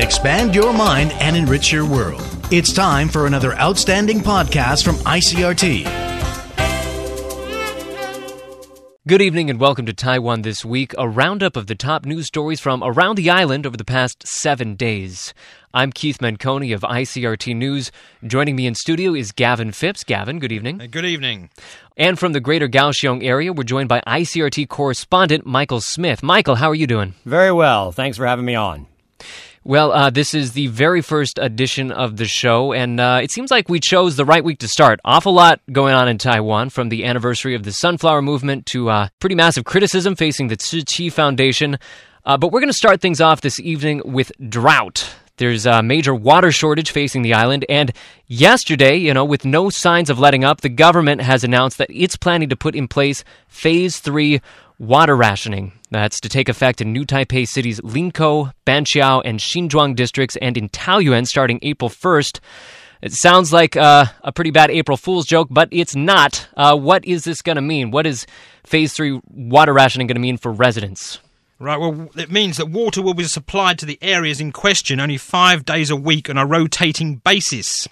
expand your mind, and enrich your world. It's time for another outstanding podcast from ICRT. Good evening and welcome to Taiwan This Week, a roundup of the top news stories from around the island over the past seven days. I'm Keith Menconi of ICRT News. Joining me in studio is Gavin Phipps. Gavin, good evening. Good evening. And from the greater Kaohsiung area, we're joined by ICRT correspondent Michael Smith. Michael, how are you doing? Very well. Thanks for having me on. Well, uh, this is the very first edition of the show, and uh, it seems like we chose the right week to start. Awful lot going on in Taiwan, from the anniversary of the Sunflower Movement to uh, pretty massive criticism facing the Tzu Foundation. Uh, but we're going to start things off this evening with drought. There's a major water shortage facing the island, and yesterday, you know, with no signs of letting up, the government has announced that it's planning to put in place Phase 3 water rationing. That's to take effect in New Taipei City's Linkou, Banqiao, and Xinzhuang districts and in Taoyuan starting April 1st. It sounds like uh, a pretty bad April Fool's joke, but it's not. Uh, what is this going to mean? What is Phase 3 water rationing going to mean for residents? Right, well, it means that water will be supplied to the areas in question only five days a week on a rotating basis.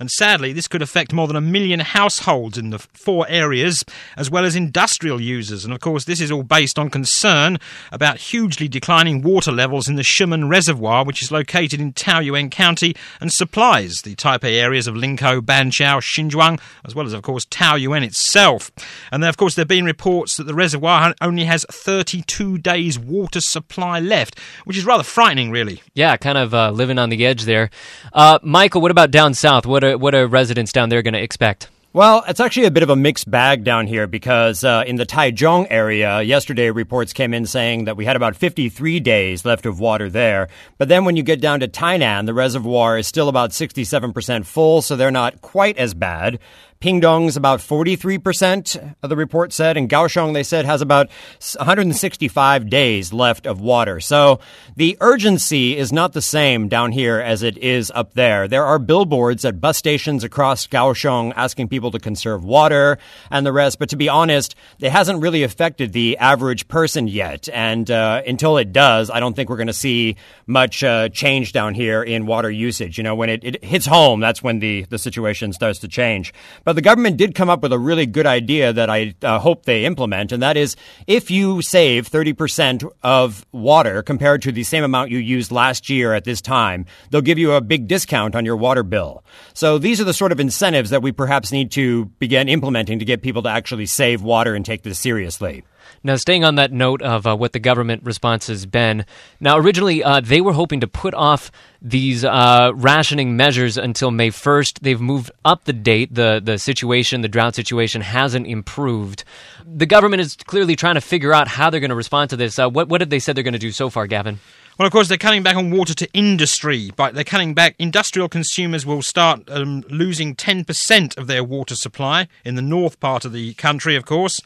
And sadly, this could affect more than a million households in the four areas, as well as industrial users. And of course, this is all based on concern about hugely declining water levels in the Shimen Reservoir, which is located in Taoyuan County and supplies the Taipei areas of Linkou, Banqiao, Xinzhuang, as well as, of course, Taoyuan itself. And then, of course, there have been reports that the reservoir only has 32 days water supply left, which is rather frightening, really. Yeah, kind of uh, living on the edge there. Uh, Michael, what about down south? What are, what are residents down there going to expect? Well, it's actually a bit of a mixed bag down here because uh, in the Taichung area, yesterday reports came in saying that we had about 53 days left of water there. But then when you get down to Tainan, the reservoir is still about 67% full, so they're not quite as bad. Pingdong's about 43%, of the report said, and Kaohsiung, they said, has about 165 days left of water. So the urgency is not the same down here as it is up there. There are billboards at bus stations across Kaohsiung asking people to conserve water and the rest, but to be honest, it hasn't really affected the average person yet. And uh, until it does, I don't think we're going to see much uh, change down here in water usage. You know, when it, it hits home, that's when the, the situation starts to change. But the government did come up with a really good idea that I uh, hope they implement, and that is if you save 30% of water compared to the same amount you used last year at this time, they'll give you a big discount on your water bill. So these are the sort of incentives that we perhaps need to begin implementing to get people to actually save water and take this seriously. Now, staying on that note of uh, what the government response has been, now originally uh, they were hoping to put off these uh, rationing measures until May 1st. They've moved up the date. The, the situation, the drought situation, hasn't improved. The government is clearly trying to figure out how they're going to respond to this. Uh, what, what have they said they're going to do so far, Gavin? Well, of course, they're cutting back on water to industry, but they're cutting back. Industrial consumers will start um, losing 10% of their water supply in the north part of the country, of course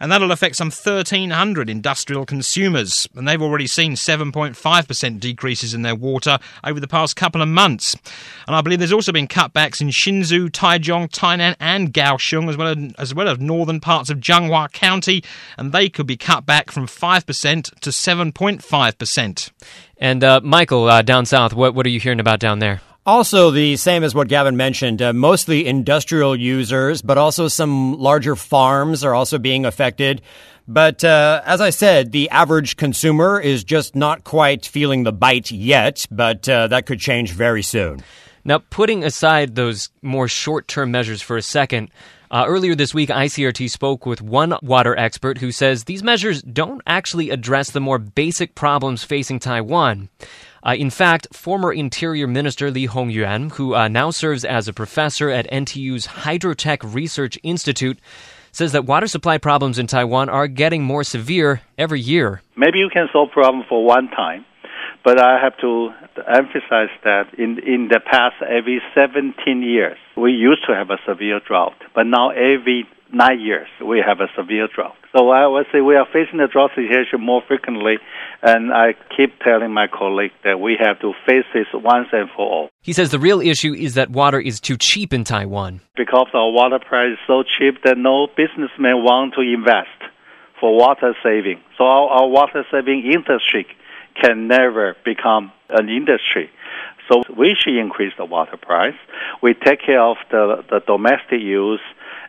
and that'll affect some 1,300 industrial consumers. And they've already seen 7.5% decreases in their water over the past couple of months. And I believe there's also been cutbacks in Hsinchu, Taichung, Tainan, and Kaohsiung, as well as, as well as northern parts of Changhua County, and they could be cut back from 5% to 7.5%. And uh, Michael, uh, down south, what, what are you hearing about down there? Also, the same as what Gavin mentioned, uh, mostly industrial users, but also some larger farms are also being affected. But uh, as I said, the average consumer is just not quite feeling the bite yet, but uh, that could change very soon. Now, putting aside those more short term measures for a second, uh, earlier this week, ICRT spoke with one water expert who says these measures don't actually address the more basic problems facing Taiwan. Uh, in fact, former Interior Minister Li Hongyuan, who uh, now serves as a professor at NTU's Hydrotech Research Institute, says that water supply problems in Taiwan are getting more severe every year. Maybe you can solve problem for one time, but I have to emphasize that in in the past every 17 years we used to have a severe drought, but now every nine years we have a severe drought. So I would say we are facing the drought situation more frequently, and I keep telling my colleague that we have to face this once and for all. He says the real issue is that water is too cheap in Taiwan. Because our water price is so cheap that no businessman want to invest for water saving. So our, our water saving industry can never become an industry. So we should increase the water price. We take care of the, the domestic use,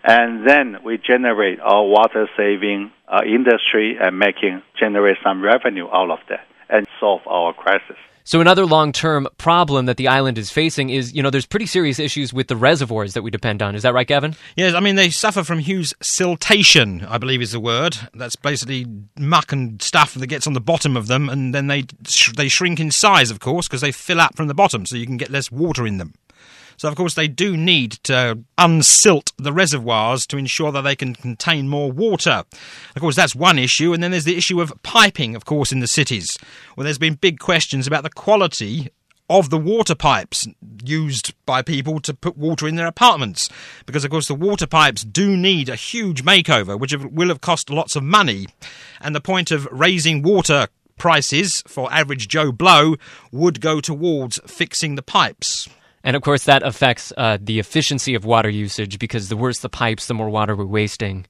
and then we generate our water saving uh, industry and making generate some revenue out of that and solve our crisis. So another long-term problem that the island is facing is, you know, there's pretty serious issues with the reservoirs that we depend on. Is that right, Gavin? Yes, I mean they suffer from huge siltation, I believe is the word. That's basically muck and stuff that gets on the bottom of them, and then they they shrink in size, of course, because they fill up from the bottom, so you can get less water in them. So, of course, they do need to unsilt the reservoirs to ensure that they can contain more water. Of course, that's one issue. And then there's the issue of piping, of course, in the cities, where there's been big questions about the quality of the water pipes used by people to put water in their apartments. Because, of course, the water pipes do need a huge makeover, which will have cost lots of money. And the point of raising water prices for average Joe Blow would go towards fixing the pipes. And of course, that affects uh, the efficiency of water usage because the worse the pipes, the more water we're wasting.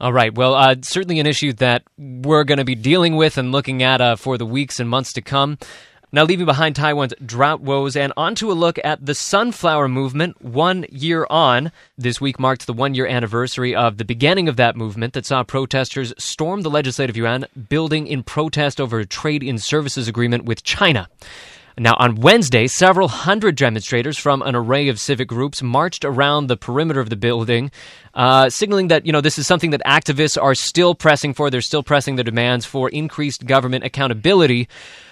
All right. Well, uh, certainly an issue that we're going to be dealing with and looking at uh, for the weeks and months to come. Now, leaving behind Taiwan's drought woes and onto a look at the sunflower movement one year on. This week marked the one year anniversary of the beginning of that movement that saw protesters storm the Legislative Yuan building in protest over a trade in services agreement with China. Now, on Wednesday, several hundred demonstrators from an array of civic groups marched around the perimeter of the building, uh, signaling that you know this is something that activists are still pressing for. They're still pressing their demands for increased government accountability.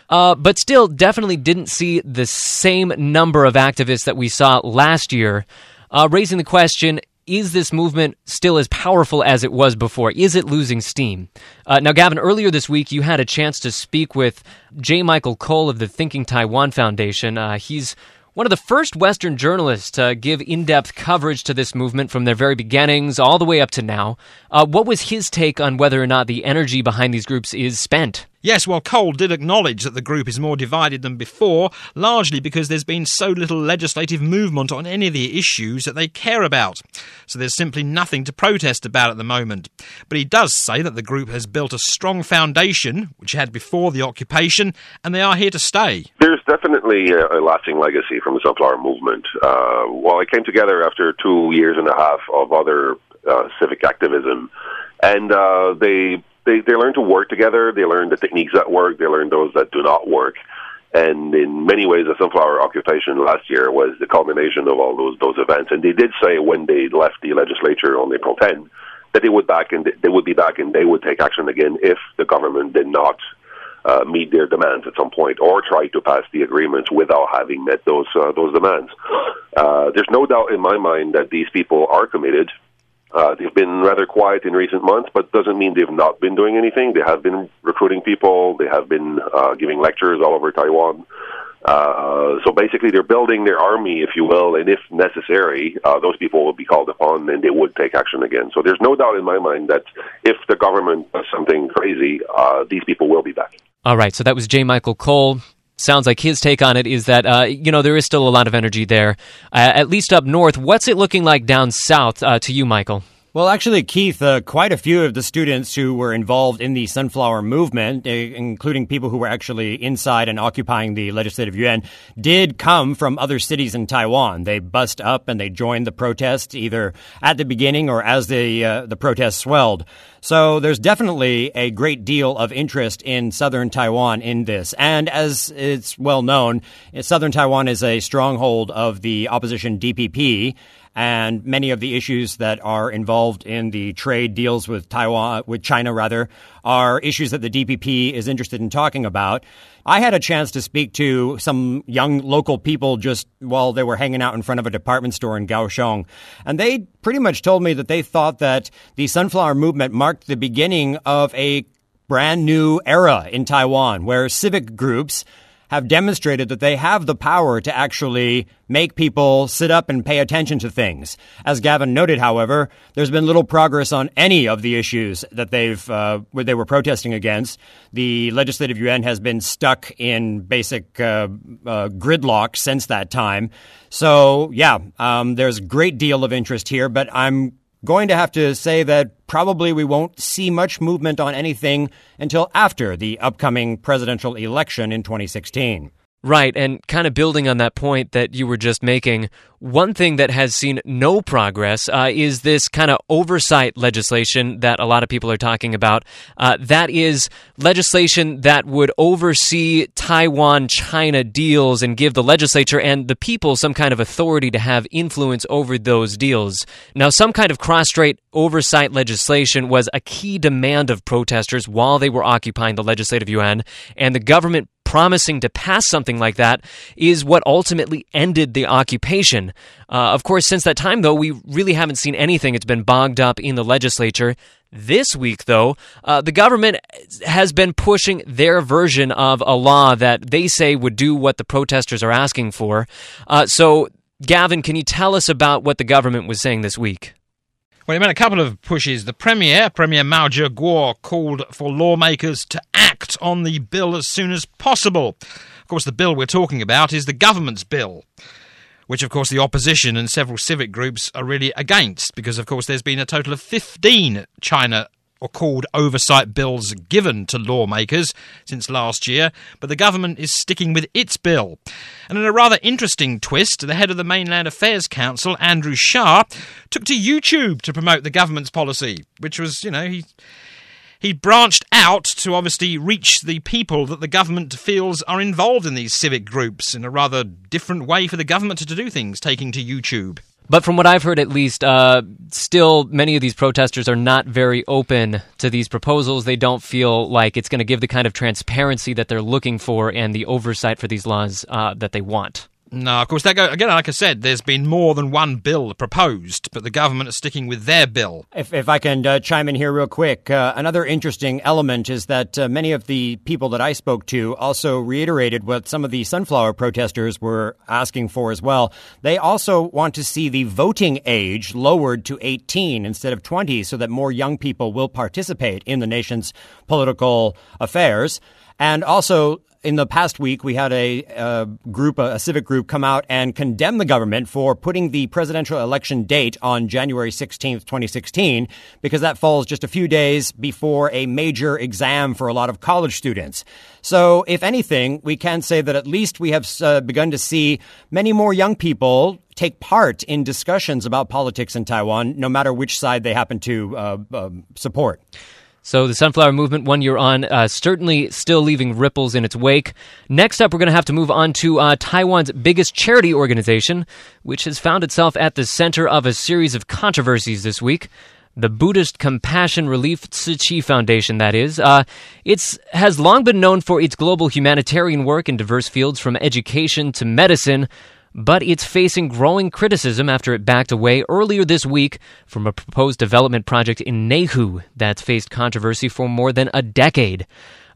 Uh, but still, definitely didn't see the same number of activists that we saw last year, uh, raising the question is this movement still as powerful as it was before? Is it losing steam? Uh, now, Gavin, earlier this week you had a chance to speak with J. Michael Cole of the Thinking Taiwan Foundation. Uh, he's one of the first Western journalists to give in depth coverage to this movement from their very beginnings all the way up to now. Uh, what was his take on whether or not the energy behind these groups is spent? Yes, well, Cole did acknowledge that the group is more divided than before, largely because there's been so little legislative movement on any of the issues that they care about. So there's simply nothing to protest about at the moment. But he does say that the group has built a strong foundation, which had before the occupation, and they are here to stay. There's definitely a, lasting legacy from the Sunflower Movement. Uh, while it came together after two years and a half of other uh, civic activism, and uh, they they they learn to work together. They learn the techniques that work. They learn those that do not work. And in many ways, the sunflower occupation last year was the culmination of all those those events. And they did say when they left the legislature on April 10 that they would back and they would be back and they would take action again if the government did not uh, meet their demands at some point or try to pass the agreements without having met those uh, those demands. Uh, there's no doubt in my mind that these people are committed uh, they've been rather quiet in recent months, but doesn't mean they've not been doing anything. They have been recruiting people. They have been uh, giving lectures all over Taiwan. Uh, so basically, they're building their army, if you will, and if necessary, uh, those people will be called upon and they would take action again. So there's no doubt in my mind that if the government does something crazy, uh, these people will be back. All right. So that was J. Michael Cole sounds like his take on it is that uh, you know there is still a lot of energy there, uh, at least up north. What's it looking like down south uh, to you, Michael? Well, actually, Keith, uh, quite a few of the students who were involved in the Sunflower Movement, uh, including people who were actually inside and occupying the Legislative Yuan, did come from other cities in Taiwan. They bust up and they joined the protest either at the beginning or as the uh, the protest swelled. So there's definitely a great deal of interest in southern Taiwan in this. And as it's well known, southern Taiwan is a stronghold of the opposition DPP and many of the issues that are involved in the trade deals with Taiwan, with China rather, are issues that the DPP is interested in talking about. I had a chance to speak to some young local people just while they were hanging out in front of a department store in Kaohsiung, and they pretty much told me that they thought that the sunflower movement marked the beginning of a brand new era in Taiwan where civic groups have demonstrated that they have the power to actually make people sit up and pay attention to things. As Gavin noted, however, there's been little progress on any of the issues that they've uh, they were protesting against. The legislative Yuan has been stuck in basic uh, uh, gridlock since that time. So yeah, um, there's a great deal of interest here, but I'm going to have to say that probably we won't see much movement on anything until after the upcoming presidential election in 2016. Right, and kind of building on that point that you were just making, one thing that has seen no progress uh, is this kind of oversight legislation that a lot of people are talking about. Uh, that is legislation that would oversee Taiwan China deals and give the legislature and the people some kind of authority to have influence over those deals. Now, some kind of cross strait oversight legislation was a key demand of protesters while they were occupying the Legislative Yuan, and the government promising to pass something like that is what ultimately ended the occupation. Uh, of course, since that time, though, we really haven't seen anything. It's been bogged up in the legislature. This week, though, uh, the government has been pushing their version of a law that they say would do what the protesters are asking for. Uh, so, Gavin, can you tell us about what the government was saying this week? Well, it meant a couple of pushes. The Premier, Premier Mao Chi-kuo, called for lawmakers to act on the bill as soon as possible. Of course, the bill we're talking about is the government's bill, which, of course, the opposition and several civic groups are really against, because, of course, there's been a total of 15 China or called oversight bills given to lawmakers since last year, but the government is sticking with its bill. And in a rather interesting twist, the head of the Mainland Affairs Council, Andrew Hsia, took to YouTube to promote the government's policy, which was, you know, he he branched out to obviously reach the people that the government feels are involved in these civic groups in a rather different way for the government to do things, taking to YouTube. But from what I've heard, at least, uh, still many of these protesters are not very open to these proposals. They don't feel like it's going to give the kind of transparency that they're looking for and the oversight for these laws uh, that they want. No, of course, that go, again, like I said, there's been more than one bill proposed, but the government is sticking with their bill. If, if I can uh, chime in here real quick, uh, another interesting element is that uh, many of the people that I spoke to also reiterated what some of the sunflower protesters were asking for as well. They also want to see the voting age lowered to 18 instead of 20 so that more young people will participate in the nation's political affairs. And also, in the past week, we had a, a group, a, a, civic group, come out and condemn the government for putting the presidential election date on January 16th, 2016, because that falls just a few days before a major exam for a lot of college students. So, if anything, we can say that at least we have uh, begun to see many more young people take part in discussions about politics in Taiwan, no matter which side they happen to uh, uh, support. So the Sunflower Movement, one year on, uh, certainly still leaving ripples in its wake. Next up, we're going to have to move on to uh, Taiwan's biggest charity organization, which has found itself at the center of a series of controversies this week. The Buddhist Compassion Relief Chi Foundation, that is. Uh, has long been known for its global humanitarian work in diverse fields from education to medicine but it's facing growing criticism after it backed away earlier this week from a proposed development project in Neihu that's faced controversy for more than a decade.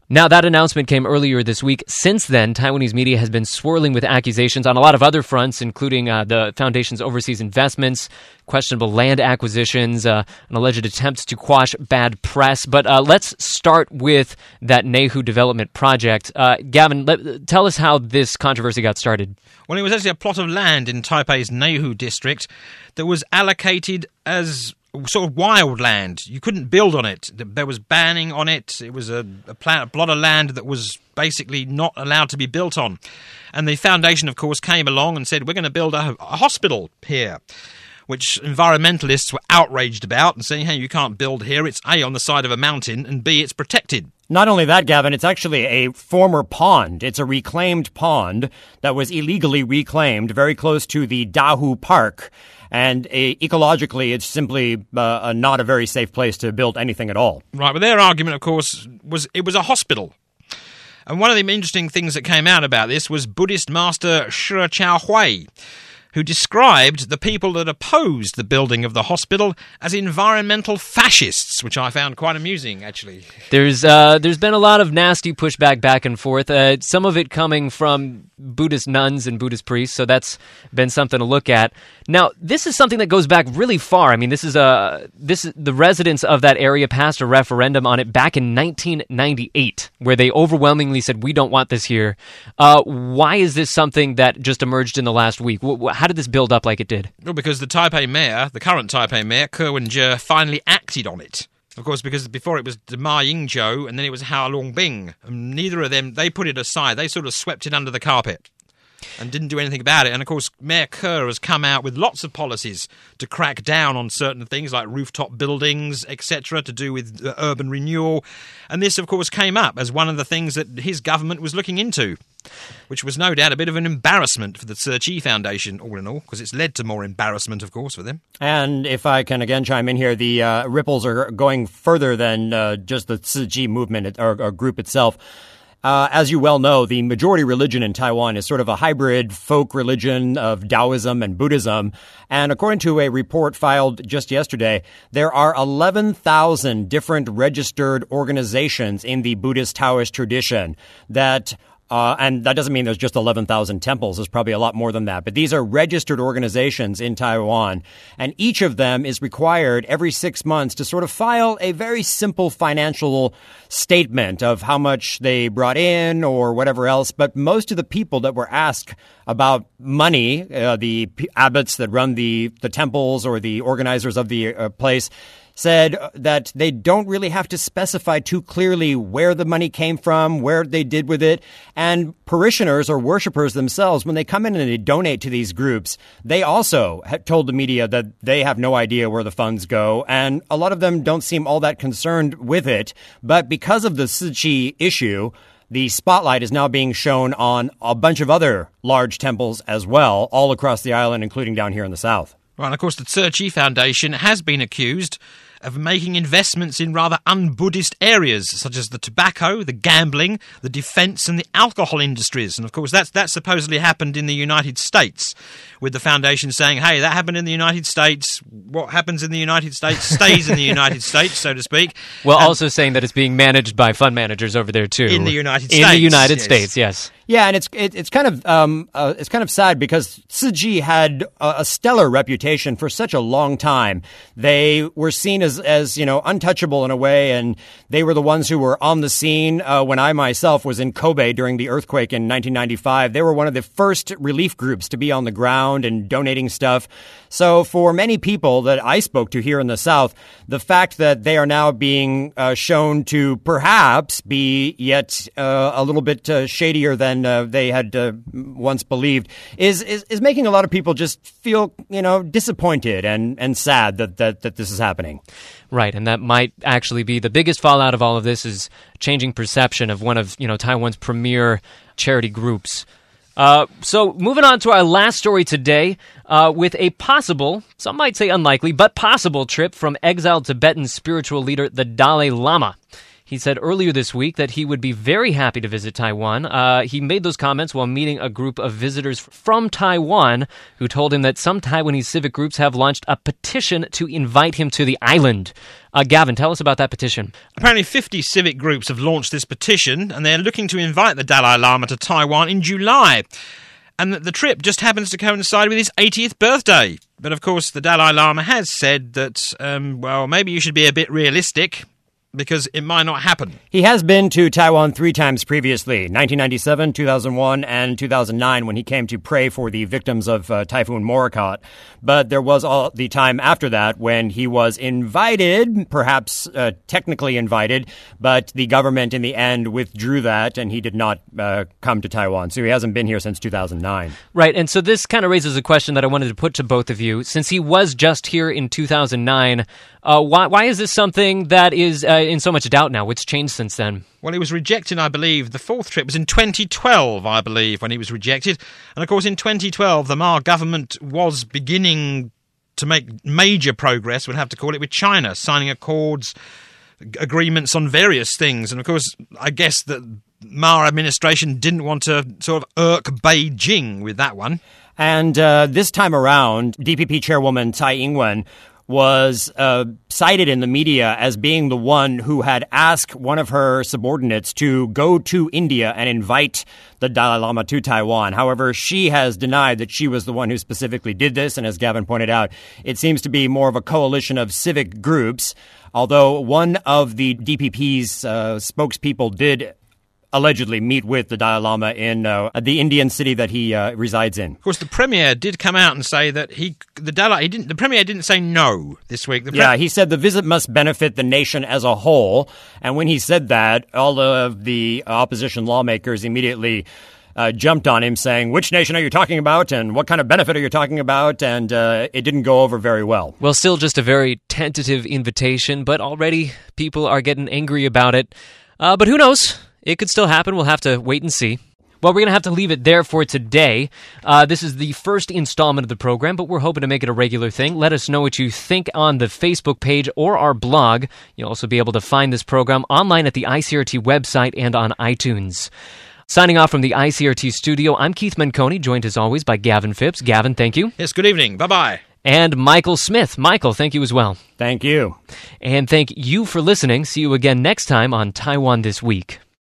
Now, that announcement came earlier this week. Since then, Taiwanese media has been swirling with accusations on a lot of other fronts, including uh, the foundation's overseas investments, questionable land acquisitions, uh, an alleged attempt to quash bad press. But uh, let's start with that Neihu development project. Uh, Gavin, let, tell us how this controversy got started. Well, it was actually a plot of land in Taipei's Neihu district that was allocated as sort of wild land. You couldn't build on it. There was banning on it. It was a, a, a plot of land that was basically not allowed to be built on. And the foundation, of course, came along and said, We're going to build a, a hospital here which environmentalists were outraged about and saying, hey, you can't build here. It's A, on the side of a mountain, and B, it's protected. Not only that, Gavin, it's actually a former pond. It's a reclaimed pond that was illegally reclaimed very close to the Dahu Park. And uh, ecologically, it's simply uh, not a very safe place to build anything at all. Right, but their argument, of course, was it was a hospital. And one of the interesting things that came out about this was Buddhist master Shi Chao Hui who described the people that opposed the building of the hospital as environmental fascists, which I found quite amusing, actually. There's uh, there's been a lot of nasty pushback back and forth. Uh, some of it coming from Buddhist nuns and Buddhist priests, so that's been something to look at. Now, this is something that goes back really far. I mean, this is a this the residents of that area passed a referendum on it back in 1998, where they overwhelmingly said we don't want this here. Uh, why is this something that just emerged in the last week? How how did this build up like it did? Well, because the Taipei mayor, the current Taipei mayor, Ko Wen-je, finally acted on it. Of course, because before it was Ma Ying-jeou and then it was Hau Lung-pin. And um, neither of them, they put it aside. They sort of swept it under the carpet and didn't do anything about it. And of course, Mayor Ko has come out with lots of policies to crack down on certain things like rooftop buildings, etc., to do with uh, urban renewal. And this, of course, came up as one of the things that his government was looking into. Which was no doubt a bit of an embarrassment for the Chi Foundation, all in all, because it's led to more embarrassment, of course, for them. And if I can again chime in here, the uh, ripples are going further than uh, just the Chi movement or, or group itself. Uh, as you well know, the majority religion in Taiwan is sort of a hybrid folk religion of Taoism and Buddhism. And according to a report filed just yesterday, there are 11,000 different registered organizations in the Buddhist Taoist tradition that uh, and that doesn't mean there's just 11,000 temples. There's probably a lot more than that. But these are registered organizations in Taiwan. And each of them is required every six months to sort of file a very simple financial statement of how much they brought in or whatever else. But most of the people that were asked about money, uh, the abbots that run the, the temples or the organizers of the uh, place, said that they don't really have to specify too clearly where the money came from, where they did with it. And parishioners or worshippers themselves, when they come in and they donate to these groups, they also told the media that they have no idea where the funds go. And a lot of them don't seem all that concerned with it. But because of the Tzu Chi issue, the spotlight is now being shown on a bunch of other large temples as well, all across the island, including down here in the south. Right, and of course, the Tzu Chi Foundation has been accused of making investments in rather un-Buddhist areas, such as the tobacco, the gambling, the defence, and the alcohol industries. And of course, that's that supposedly happened in the United States, with the foundation saying, "Hey, that happened in the United States. What happens in the United States stays in the United States, so to speak." Well, and also saying that it's being managed by fund managers over there too in the United States. In the United yes. States, yes. Yeah, and it's it, it's kind of um, uh, it's kind of sad because Tzu had a, a, stellar reputation for such a long time. They were seen as as you know untouchable in a way, and they were the ones who were on the scene uh, when I myself was in Kobe during the earthquake in 1995. They were one of the first relief groups to be on the ground and donating stuff. So for many people that I spoke to here in the South, the fact that they are now being uh, shown to perhaps be yet uh, a little bit uh, shadier than than uh, they had uh, once believed is, is is making a lot of people just feel you know disappointed and, and sad that, that that this is happening. Right, and that might actually be the biggest fallout of all of this is changing perception of one of you know Taiwan's premier charity groups. Uh, so, moving on to our last story today, uh, with a possible, some might say unlikely, but possible trip from exiled Tibetan spiritual leader the Dalai Lama. He said earlier this week that he would be very happy to visit Taiwan. Uh, he made those comments while meeting a group of visitors from Taiwan who told him that some Taiwanese civic groups have launched a petition to invite him to the island. Uh, Gavin, tell us about that petition. Apparently, 50 civic groups have launched this petition, and they're looking to invite the Dalai Lama to Taiwan in July. And the trip just happens to coincide with his 80th birthday. But of course, the Dalai Lama has said that, um, well, maybe you should be a bit realistic because it might not happen. He has been to Taiwan three times previously 1997, 2001, and 2009 when he came to pray for the victims of uh, Typhoon Morakot. But there was all the time after that when he was invited, perhaps uh, technically invited, but the government in the end withdrew that and he did not uh, come to Taiwan. So he hasn't been here since 2009. Right. And so this kind of raises a question that I wanted to put to both of you. Since he was just here in 2009, uh, why, why is this something that is uh, in so much doubt now? What's changed since then? Well, he was rejected, I believe. The fourth trip was in 2012, I believe, when he was rejected. And of course, in 2012, the Ma government was beginning to make major progress, we'll have to call it, with China, signing accords, agreements on various things. And of course, I guess that Ma administration didn't want to sort of irk Beijing with that one. And uh, this time around, DPP chairwoman Tsai Ing-wen was uh, cited in the media as being the one who had asked one of her subordinates to go to India and invite the Dalai Lama to Taiwan. However, she has denied that she was the one who specifically did this. And as Gavin pointed out, it seems to be more of a coalition of civic groups. Although one of the DPP's uh, spokespeople did allegedly meet with the Dalai Lama in uh, the Indian city that he uh, resides in. Of course, the premier did come out and say that he, the Dalai, he didn't. The premier didn't say no this week. The pre- Yeah, he said the visit must benefit the nation as a whole. And when he said that, all of the opposition lawmakers immediately uh, jumped on him, saying, Which nation are you talking about? And what kind of benefit are you talking about? And uh, it didn't go over very well. Well, still just a very tentative invitation, but already people are getting angry about it. Uh, but who knows? It could still happen. We'll have to wait and see. Well, we're going to have to leave it there for today. Uh, this is the first installment of the program, but we're hoping to make it a regular thing. Let us know what you think on the Facebook page or our blog. You'll also be able to find this program online at the ICRT website and on iTunes. Signing off from the ICRT studio, I'm Keith Menconi, joined as always by Gavin Phipps. Gavin, thank you. yes. Good evening. Bye bye. And Michael Smith. Michael, thank you as well. Thank you. And thank you for listening. See you again next time on Taiwan This Week.